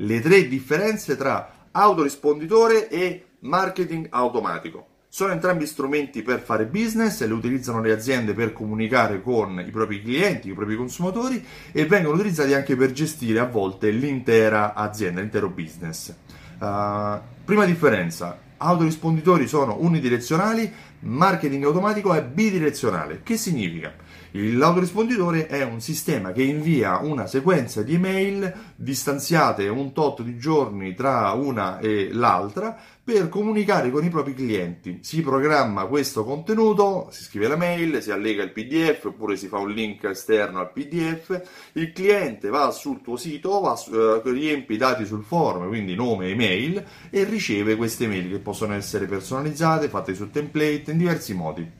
le tre differenze tra autorisponditore e marketing automatico. Sono entrambi strumenti per fare business e li utilizzano le aziende per comunicare con i propri clienti, i propri consumatori e vengono utilizzati anche per gestire a volte l'intera azienda, l'intero business. Uh, prima differenza, autorisponditori sono unidirezionali, marketing automatico è bidirezionale. Che significa? L'autorisponditore è un sistema che invia una sequenza di email distanziate un tot di giorni tra una e l'altra per comunicare con i propri clienti. Si programma questo contenuto, si scrive la mail, si allega il PDF oppure si fa un link esterno al PDF. Il cliente va sul tuo sito, va, eh, riempie i dati sul form, quindi nome e email, e riceve queste mail che possono essere personalizzate, fatte su template in diversi modi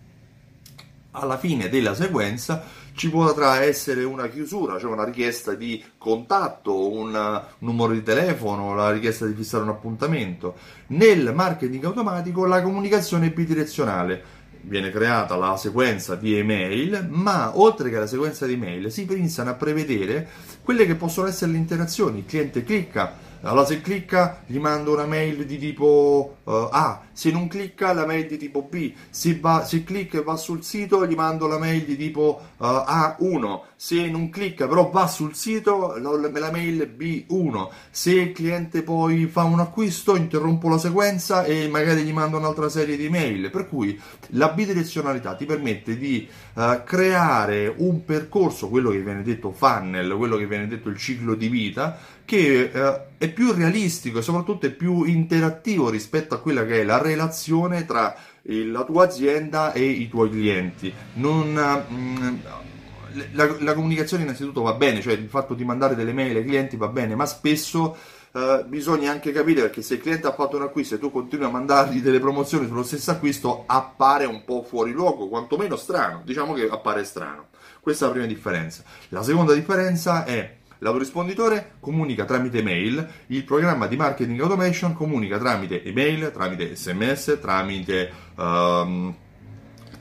alla fine della sequenza ci potrà essere una chiusura, cioè una richiesta di contatto, un numero di telefono, la richiesta di fissare un appuntamento. Nel marketing automatico la comunicazione è bidirezionale. Viene creata la sequenza di email, ma oltre che la sequenza di email si pensano a prevedere quelle che possono essere le interazioni. Il cliente clicca allora se clicca gli mando una mail di tipo uh, A, se non clicca la mail di tipo B, se, va, se clicca e va sul sito gli mando la mail di tipo uh, A1, se non clicca però va sul sito la mail B1, se il cliente poi fa un acquisto interrompo la sequenza e magari gli mando un'altra serie di mail, per cui la bidirezionalità ti permette di uh, creare un percorso, quello che viene detto funnel, quello che viene detto il ciclo di vita, che uh, è più realistico e soprattutto è più interattivo rispetto a quella che è la relazione tra la tua azienda e i tuoi clienti. Non, mm, la, la, comunicazione innanzitutto va bene, cioè il fatto di mandare delle mail ai clienti va bene, ma spesso Uh, bisogna anche capire perché se il cliente ha fatto un acquisto e tu continui a mandargli delle promozioni sullo stesso acquisto appare un po' fuori luogo, quantomeno strano, diciamo che appare strano. Questa è la prima differenza. La seconda differenza è L'autorisponditore comunica tramite mail, il programma di marketing automation comunica tramite email, tramite sms, tramite um,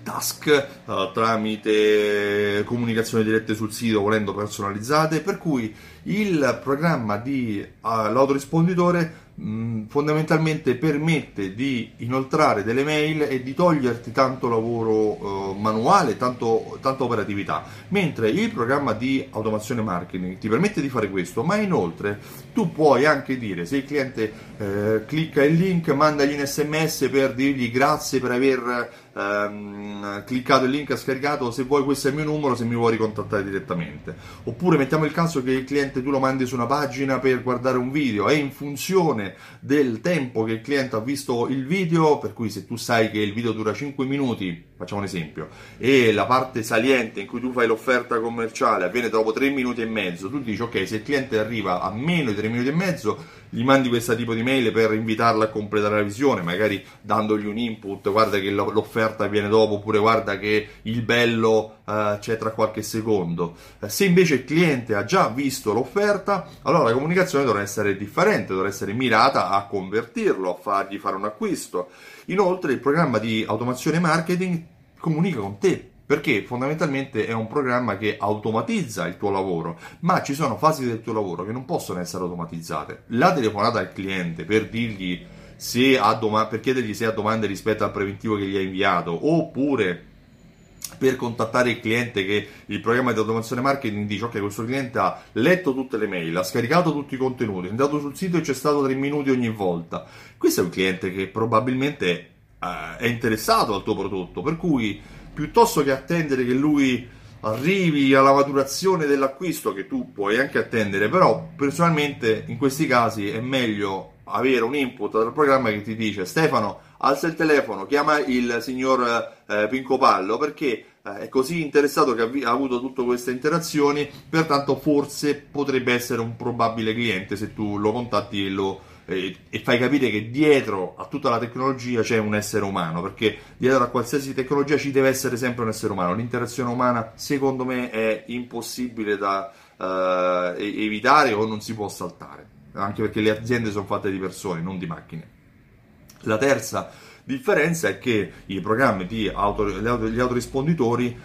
task, uh, tramite comunicazioni dirette sul sito volendo personalizzate, per cui il programma di uh, l'autorisponditore Mm, fondamentalmente permette di inoltrare delle mail e di toglierti tanto lavoro eh, manuale, tanto, tanta operatività, mentre il programma di automazione marketing ti permette di fare questo, ma inoltre tu puoi anche dire se il cliente eh, clicca il link, mandagli un sms per dirgli grazie per aver ehm, cliccato il link, ha scaricato, se vuoi questo è il mio numero, se mi vuoi ricontattare direttamente. Oppure mettiamo il caso che il cliente tu lo mandi su una pagina per guardare un video e in funzione del tempo che il cliente ha visto il video, per cui se tu sai che il video dura 5 minuti, facciamo un esempio, e la parte saliente in cui tu fai l'offerta commerciale avviene dopo 3 minuti e mezzo, tu dici ok, se il cliente arriva a meno di 3 minuti e mezzo, gli mandi questo tipo di mail per invitarla a completare la visione, magari dandogli un input, guarda che l'offerta viene dopo, oppure guarda che il bello uh, c'è tra qualche secondo. Uh, se invece il cliente ha già visto l'offerta, allora la comunicazione dovrà essere differente, dovrà essere mirata a convertirlo, a fargli fare un acquisto. Inoltre il programma di automazione marketing comunica con te, perché fondamentalmente è un programma che automatizza il tuo lavoro, ma ci sono fasi del tuo lavoro che non possono essere automatizzate. La telefonata al cliente per se doma- per chiedergli se ha domande rispetto al preventivo che gli hai inviato, oppure per contattare il cliente che il programma di automazione marketing dice ok questo cliente ha letto tutte le mail, ha scaricato tutti i contenuti, è andato sul sito e c'è stato 3 minuti ogni volta. Questo è un cliente che probabilmente uh, è interessato al tuo prodotto, per cui piuttosto che attendere che lui arrivi alla maturazione dell'acquisto, che tu puoi anche attendere, però personalmente in questi casi è meglio avere un input dal programma che ti dice Stefano alza il telefono, chiama il signor eh, Pinco Pallo perché eh, è così interessato che ha, vi- ha avuto tutte queste interazioni, pertanto forse potrebbe essere un probabile cliente se tu lo contatti e lo e, e fai capire che dietro a tutta la tecnologia c'è un essere umano, perché dietro a qualsiasi tecnologia ci deve essere sempre un essere umano. L'interazione umana, secondo me, è impossibile da uh, evitare o non si può saltare, anche perché le aziende sono fatte di persone, non di macchine. La terza differenza è che i programmi di auto, gli autorisponditori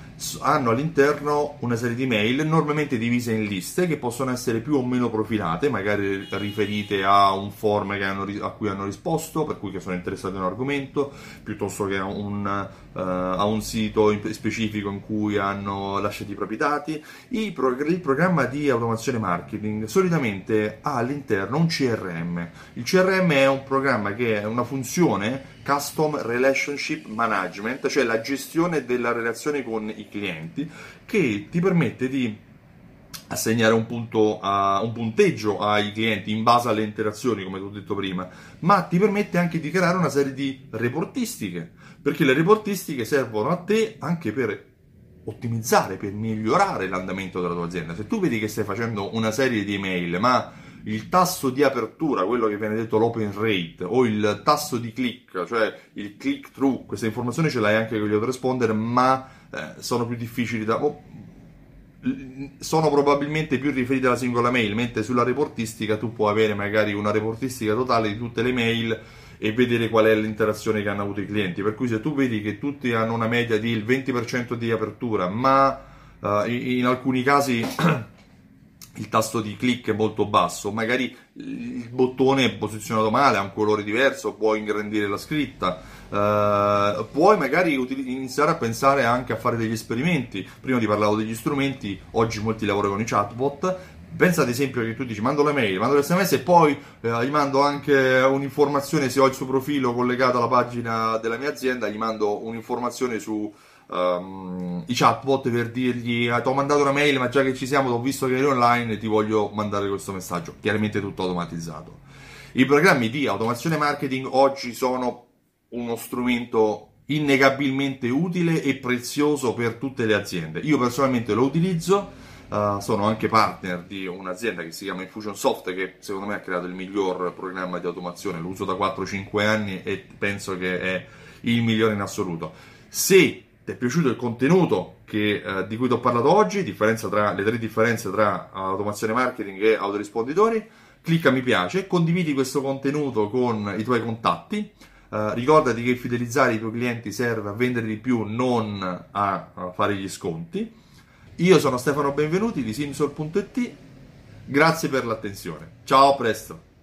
hanno all'interno una serie di mail normalmente divise in liste che possono essere più o meno profilate, magari riferite a un form hanno, a cui hanno risposto, per cui che sono interessati in un argomento, piuttosto che a un, uh, a un sito specifico in cui hanno lasciato i propri dati. Il, prog- il programma di automazione marketing solitamente ha all'interno un CRM. Il CRM è un programma che è una funzione Custom Relationship Management, cioè la gestione della relazione con i clienti, che ti permette di assegnare un, punto a, un punteggio ai clienti in base alle interazioni, come ti ho detto prima, ma ti permette anche di creare una serie di reportistiche, perché le reportistiche servono a te anche per ottimizzare, per migliorare l'andamento della tua azienda. Se tu vedi che stai facendo una serie di email, ma il tasso di apertura, quello che viene detto l'open rate, o il tasso di click, cioè il click through, queste informazioni ce l'hai anche con gli autoresponder, ma eh, sono più difficili da... Oh, sono probabilmente più riferite alla singola mail, mentre sulla reportistica tu puoi avere magari una reportistica totale di tutte le mail e vedere qual è l'interazione che hanno avuto i clienti. Per cui se tu vedi che tutti hanno una media di il 20% di apertura, ma uh, in alcuni casi il tasto di click è molto basso, magari il bottone è posizionato male, ha un colore diverso, puoi ingrandire la scritta, uh, puoi magari util- iniziare a pensare anche a fare degli esperimenti. Prima ti parlavo degli strumenti, oggi molti lavorano con i chatbot. Pensa ad esempio che tu dici mando la mail, mando l'SMS e poi eh, gli mando anche un'informazione se ho il suo profilo collegato alla pagina della mia azienda, gli mando un'informazione su um, i chatbot per dirgli ah, ti ho mandato una mail ma già che ci siamo, ho visto che eri online e ti voglio mandare questo messaggio, chiaramente tutto automatizzato. I programmi di automazione marketing oggi sono uno strumento innegabilmente utile e prezioso per tutte le aziende. Io personalmente lo utilizzo, uh, sono anche partner di un'azienda che si chiama Infusionsoft che secondo me ha creato il miglior programma di automazione, lo uso da 4-5 anni e penso che è il migliore in assoluto. Se ti è piaciuto il contenuto che, eh, di cui ti ho parlato oggi, tra, le tre differenze tra automazione marketing e autorisponditori, clicca mi piace, condividi questo contenuto con i tuoi contatti, eh, ricordati che fidelizzare i tuoi clienti serve a vendere di più, non a, a fare gli sconti. Io sono Stefano Benvenuti di simsol.it, grazie per l'attenzione, ciao a presto!